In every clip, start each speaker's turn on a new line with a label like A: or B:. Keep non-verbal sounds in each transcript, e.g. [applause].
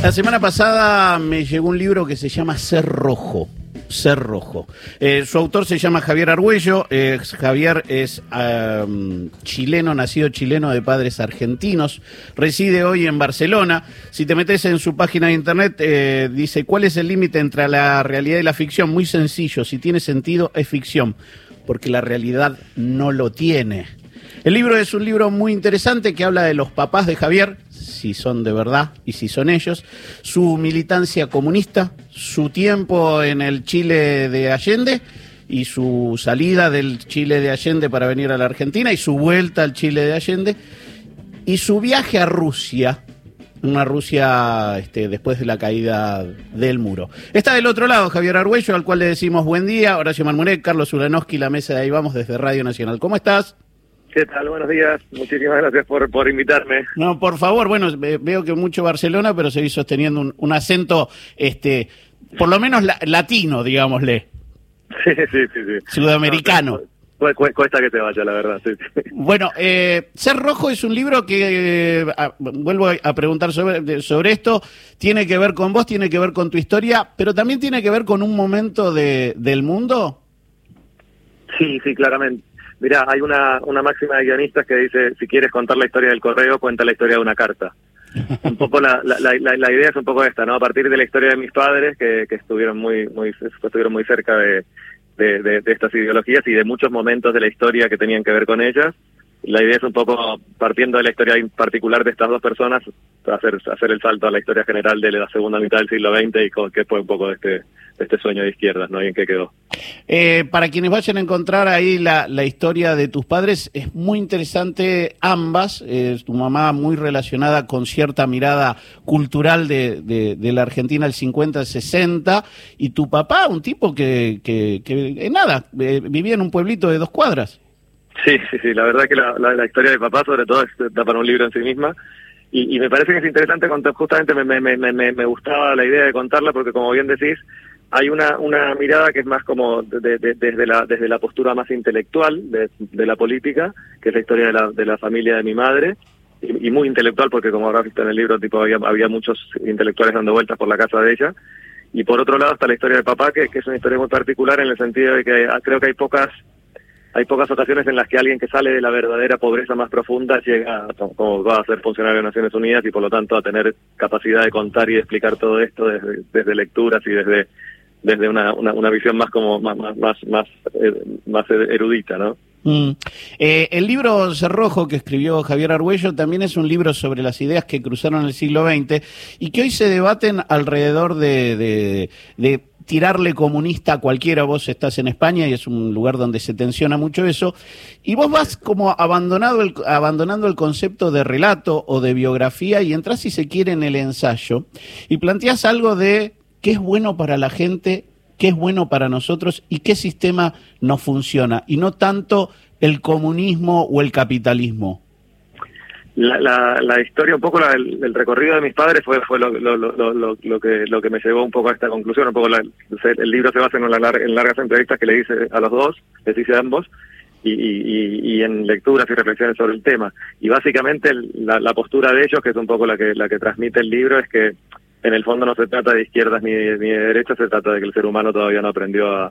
A: La semana pasada me llegó un libro que se llama Ser Rojo. Ser Rojo. Eh, su autor se llama Javier Argüello. Javier es chileno, nacido chileno de padres argentinos. Reside hoy en Barcelona. Si te metes en su página de internet, eh, dice: ¿Cuál es el límite entre la realidad y la ficción? Muy sencillo. Si tiene sentido, es ficción. Porque la realidad no lo tiene. El libro es un libro muy interesante que habla de los papás de Javier, si son de verdad y si son ellos, su militancia comunista, su tiempo en el Chile de Allende y su salida del Chile de Allende para venir a la Argentina y su vuelta al Chile de Allende y su viaje a Rusia, una Rusia este, después de la caída del muro. Está del otro lado Javier Argüello, al cual le decimos buen día, Horacio Marmurek, Carlos Ulanowski, la mesa de ahí vamos desde Radio Nacional. ¿Cómo estás?
B: ¿Qué tal? Buenos días. Muchísimas gracias por, por invitarme.
A: No, por favor. Bueno, veo que mucho Barcelona, pero seguís sosteniendo un, un acento, este, por lo menos latino, digámosle. [laughs]
B: Sí, sí, sí. sí.
A: Sudamericano.
B: No, cuesta que te vaya, la verdad. Sí,
A: Bueno, eh, Ser Rojo es un libro que, eh, vuelvo a preguntar sobre, sobre esto, tiene que ver con vos, tiene que ver con tu historia, pero también tiene que ver con un momento de, del mundo.
B: Sí, sí, claramente. Mira, hay una, una máxima de guionistas que dice, si quieres contar la historia del correo, cuenta la historia de una carta. un poco la, la, la, idea es un poco esta, ¿no? A partir de la historia de mis padres, que, que estuvieron muy muy estuvieron muy cerca de, de, de, estas ideologías y de muchos momentos de la historia que tenían que ver con ellas, la idea es un poco, partiendo de la historia en particular de estas dos personas, hacer, hacer el salto a la historia general de la segunda mitad del siglo XX y con, qué fue un poco de este, este sueño de izquierdas, ¿no? Y en qué quedó.
A: Eh, para quienes vayan a encontrar ahí la, la, historia de tus padres, es muy interesante ambas. Eh, tu mamá muy relacionada con cierta mirada cultural de, de, de la Argentina del 50-60 y tu papá, un tipo que, que, que eh, nada, eh, vivía en un pueblito de dos cuadras.
B: Sí, sí, sí, la verdad que la, la, la historia de papá sobre todo está para un libro en sí misma y, y me parece que es interesante contar, justamente me, me, me, me, me gustaba la idea de contarla porque como bien decís, hay una, una mirada que es más como de, de, desde, la, desde la postura más intelectual de, la política, que es la historia de la, de la familia de mi madre, y, muy intelectual porque como habrás visto en el libro, tipo había, había muchos intelectuales dando vueltas por la casa de ella, y por otro lado está la historia de papá, que, que es una historia muy particular en el sentido de que creo que hay pocas hay pocas ocasiones en las que alguien que sale de la verdadera pobreza más profunda llega como va a ser funcionario de Naciones Unidas y por lo tanto a tener capacidad de contar y de explicar todo esto desde lecturas y desde desde una, una, visión más como más más más más, eh, más erudita, ¿no?
A: Mm. Eh, el libro Cerrojo que escribió Javier Argüello también es un libro sobre las ideas que cruzaron el siglo XX y que hoy se debaten alrededor de, de, de tirarle comunista a cualquiera, vos estás en España y es un lugar donde se tensiona mucho eso, y vos vas como abandonado el, abandonando el concepto de relato o de biografía y entras, si se quiere, en el ensayo y planteas algo de qué es bueno para la gente, qué es bueno para nosotros y qué sistema nos funciona, y no tanto el comunismo o el capitalismo
B: la, la, la historia, un poco la, el, recorrido de mis padres fue lo, que lo que me llevó un poco a esta conclusión. Un poco el libro se basa en, una lar, en largas entrevistas que le hice a los dos, les hice a ambos, y, y, y en lecturas y reflexiones sobre el tema. Y básicamente la, la postura de ellos, que es un poco la que la que transmite el libro, es que en el fondo no se trata de izquierdas ni de, ni de derechas, se trata de que el ser humano todavía no aprendió a,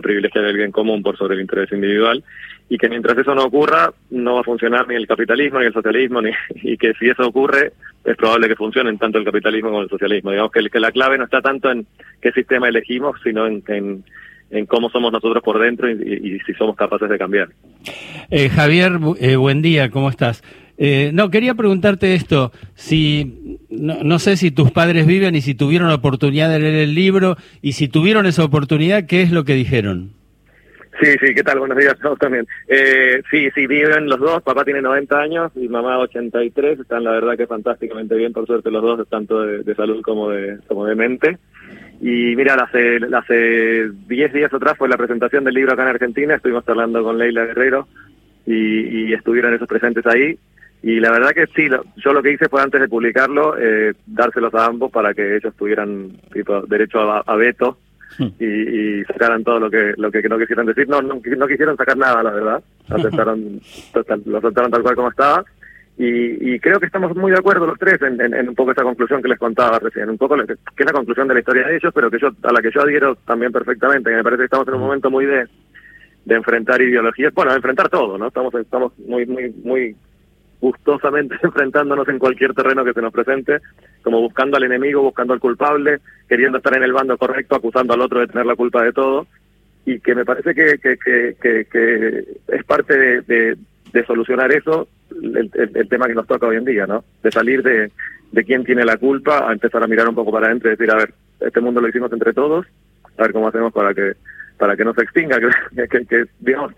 B: privilegiar el bien común por sobre el interés individual y que mientras eso no ocurra no va a funcionar ni el capitalismo ni el socialismo ni, y que si eso ocurre es probable que funcionen tanto el capitalismo como el socialismo. Digamos que, la clave no está tanto en qué sistema elegimos sino en, cómo somos nosotros por dentro y si somos capaces de cambiar.
C: Eh, Javier eh, buen día cómo estás eh, no, quería preguntarte esto, si no, no, sé si tus padres viven y si tuvieron la oportunidad de leer el libro y si tuvieron esa oportunidad, ¿qué es lo que dijeron?
B: Sí, sí, ¿qué tal? Buenos días a todos también. Eh, sí, sí, viven los dos, papá tiene 90 años y mamá 83, están la verdad que fantásticamente bien, por suerte los dos, tanto de, salud como de, como de mente. Y mira, hace, hace 10 días atrás fue la presentación del libro acá en Argentina, estuvimos hablando con Leila Guerrero y, y estuvieron esos presentes ahí y la verdad que sí, lo, yo lo que hice fue antes de publicarlo, eh, dárselos a ambos para que ellos tuvieran tipo derecho a, a veto y, y, sacaran todo lo que lo que no quisieran decir. No, no, no quisieron sacar nada, la verdad. [laughs] Aceptaron, lo aceptaron tal cual como estaba. Y, creo que estamos muy de acuerdo los tres en, un poco esa conclusión que les contaba recién, un poco que, es la conclusión de la historia de ellos, pero que yo a la que yo adhiero también perfectamente, que me parece que estamos en un momento muy de, de enfrentar ideologías, bueno, de enfrentar todo, ¿no? Estamos, estamos muy, muy, muy gustosamente [laughs] enfrentándonos en cualquier terreno que se nos presente, como buscando al enemigo, buscando al culpable, queriendo estar en el bando correcto, acusando al otro de tener la culpa de todo, y que me parece que, que, que, que, es parte de, de, solucionar eso el, tema que nos toca hoy en día, ¿no? De salir de, de quién tiene la culpa a empezar a mirar un poco para adentro y decir, a ver, este mundo lo hicimos entre todos, a ver cómo hacemos para que para que no se extinga, [laughs] que, que, digamos,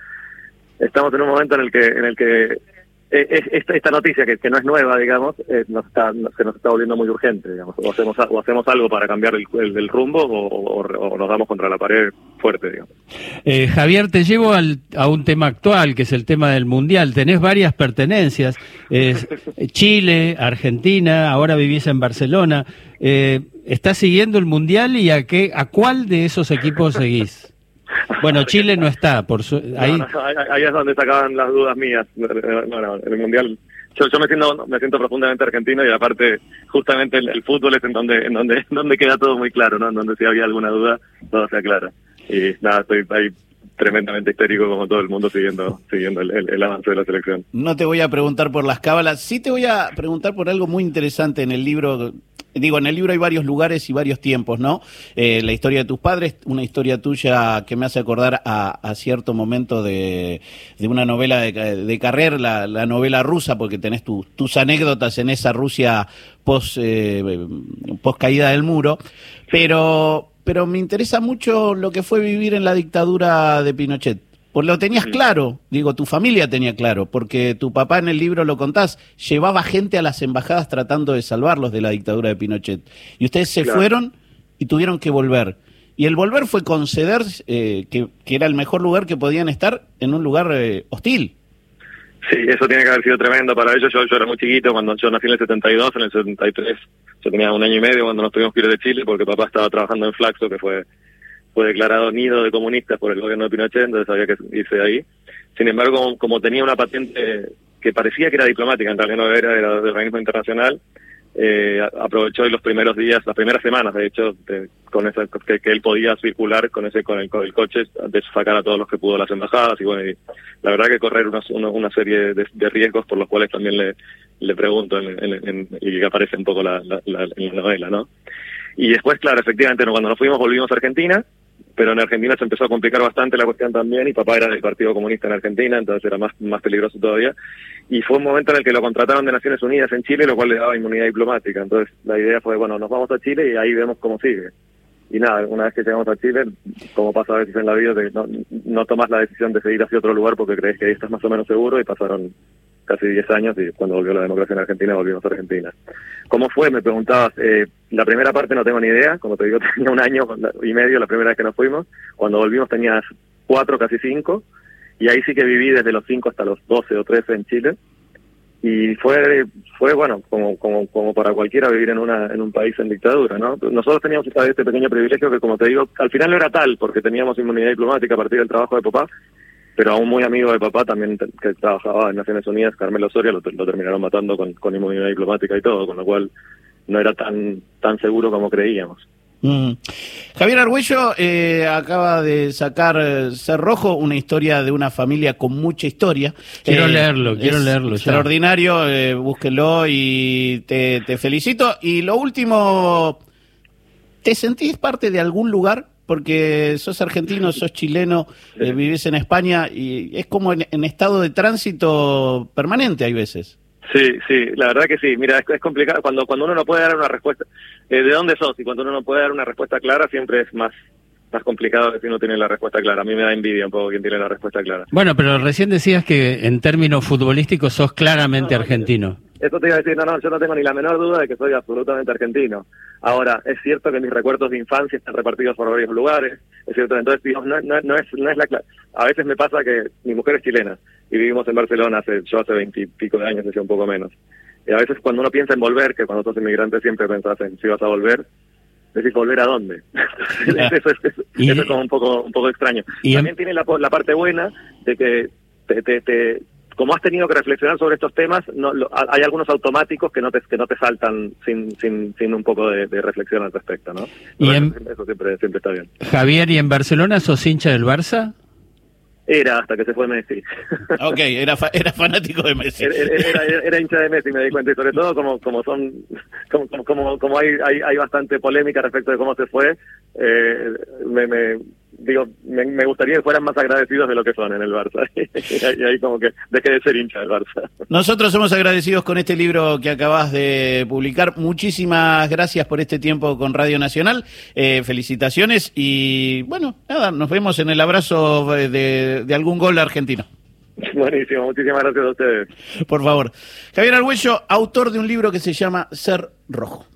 B: estamos en un momento en el que en el que eh, esta, esta noticia que, que no es nueva, digamos, eh, nos está, se nos está volviendo muy urgente, digamos, o hacemos, o hacemos algo para cambiar el, el, rumbo o, nos damos contra la pared fuerte, digamos.
C: Eh, Javier, te llevo al, a un tema actual, que es el tema del Mundial. Tenés varias pertenencias, [laughs] Chile, Argentina, ahora vivís en Barcelona. Eh, ¿Estás siguiendo el Mundial y a, qué, a cuál de esos equipos seguís? Bueno, Chile no está, por ahí...
B: ahí es donde sacaban las dudas mías. Bueno, en el Mundial yo, yo me siento me siento profundamente argentino y aparte justamente el, fútbol es en donde en donde donde queda todo muy claro, ¿no? En donde si había alguna duda todo se aclara. Y nada, estoy ahí tremendamente histérico como todo el mundo siguiendo siguiendo el, el, avance de la selección.
A: No te voy a preguntar por las cábalas, sí te voy a preguntar por algo muy interesante en el libro digo, en el libro hay varios lugares y varios tiempos, ¿no? Eh, la historia de tus padres, una historia tuya que me hace acordar a, cierto momento de, una novela de, de Carrer, la, novela rusa, porque tenés tus anécdotas en esa Rusia post, eh, caída del muro, pero, pero me interesa mucho lo que fue vivir en la dictadura de Pinochet. Pues lo tenías claro, digo, tu familia tenía claro, porque tu papá en el libro lo contás, llevaba gente a las embajadas tratando de salvarlos de la dictadura de Pinochet. Y ustedes se fueron y tuvieron que volver. Y el volver fue conceder eh, que, era el mejor lugar que podían estar en un lugar eh, hostil.
B: Sí, eso tiene que haber sido tremendo para ellos. Yo, yo era muy chiquito cuando yo nací en el 72, en el 73 yo tenía un año y medio cuando nos tuvimos que ir de Chile porque papá estaba trabajando en Flaxo, que fue fue declarado nido de comunistas por el gobierno de Pinochet, entonces había que irse de ahí. Sin embargo, como, tenía una patente que parecía que era diplomática, en realidad no era, era de organismo internacional, eh, aprovechó los primeros días, las primeras semanas, de hecho, con esa, que, él podía circular con ese con el, con el coche, de sacar a todos los que pudo las embajadas y bueno, la verdad que correr una, serie de, riesgos por los cuales también le, le pregunto en, y que aparece un poco la, en la novela, ¿no? Y después, claro, efectivamente, cuando nos fuimos volvimos a Argentina, pero en Argentina se empezó a complicar bastante la cuestión también y papá era del Partido Comunista en Argentina, entonces era más, más peligroso todavía. Y fue un momento en el que lo contrataron de Naciones Unidas en Chile, lo cual le daba inmunidad diplomática. Entonces la idea fue, bueno, nos vamos a Chile y ahí vemos cómo sigue. Y nada, una vez que llegamos a Chile, como pasa a veces en la vida, no, no tomas la decisión de seguir hacia otro lugar porque crees que ahí estás más o menos seguro y pasaron casi 10 años y cuando volvió la democracia en Argentina volvimos a Argentina. ¿Cómo fue? Me preguntabas. Eh, la primera parte no tengo ni idea, como te digo, [laughs] tenía un año y medio la primera vez que nos fuimos. Cuando volvimos tenía cuatro, casi cinco, y ahí sí que viví desde los cinco hasta los 12 o 13 en Chile. Y fue, fue bueno, como, como, como para cualquiera vivir en, una, en un país en dictadura, ¿no? Nosotros teníamos este pequeño privilegio que, como te digo, al final no era tal, porque teníamos inmunidad diplomática a partir del trabajo de papá, pero a un muy amigo de papá también que trabajaba en Naciones Unidas, Carmelo Soria, lo, terminaron matando con, con, inmunidad diplomática y todo, con lo cual no era tan, tan seguro como creíamos.
A: Mm. Javier Argüello eh, acaba de sacar eh, Ser Rojo, una historia de una familia con mucha historia.
C: Quiero eh, leerlo, quiero leerlo.
A: Extraordinario, búsquelo y te, te felicito. Y lo último, ¿te sentís parte de algún lugar? Porque sos argentino, sos chileno, eh, vivís en España y es como en, estado de tránsito permanente hay veces.
B: Sí, sí, la verdad que sí. Mira, es, complicado cuando cuando uno no puede dar una respuesta. Eh, ¿De dónde sos? Y cuando uno no puede dar una respuesta clara, siempre es más más complicado que si uno tiene la respuesta clara. A mí me da envidia un poco quien tiene la respuesta clara.
C: Bueno, pero recién decías que en términos futbolísticos sos claramente argentino.
B: Eso te iba a decir, no, no, yo no tengo ni la menor duda de que soy absolutamente argentino. Ahora, es cierto que mis recuerdos de infancia están repartidos por varios lugares, es cierto, entonces no, no, no, es, no es la A veces me pasa que mi mujer es chilena y vivimos en Barcelona hace, yo hace veintipico de años, decía un poco menos. Y a veces cuando uno piensa en volver, que cuando sos inmigrante siempre pensás en si vas a volver, decís volver a dónde. [laughs] eso, es, como un poco, un poco extraño. También tiene la, la parte buena de que te, te, te como has tenido que reflexionar sobre estos temas, no, hay algunos automáticos que no te, que no te saltan sin, sin, sin un poco de, reflexión al respecto, ¿no?
C: Y eso siempre, siempre está bien. Javier, ¿y en Barcelona sos hincha del Barça?
B: Era hasta que se fue Messi. [laughs]
A: Ok, era, era fanático de Messi.
B: Era, hincha de Messi, me di cuenta, y sobre todo como, como son, como, como, como hay, hay, hay bastante polémica respecto de cómo se fue, eh, me, me, digo, me, gustaría que fueran más agradecidos de lo que son en el Barça. [laughs] y ahí como que deje de ser hincha del Barça.
A: Nosotros somos agradecidos con este libro que acabas de publicar. Muchísimas gracias por este tiempo con Radio Nacional. Eh, felicitaciones y bueno, nada, nos vemos en el abrazo de, de algún gol argentino. [laughs]
B: Buenísimo, muchísimas gracias a ustedes.
A: Por favor. Javier Arguello, autor de un libro que se llama Ser Rojo.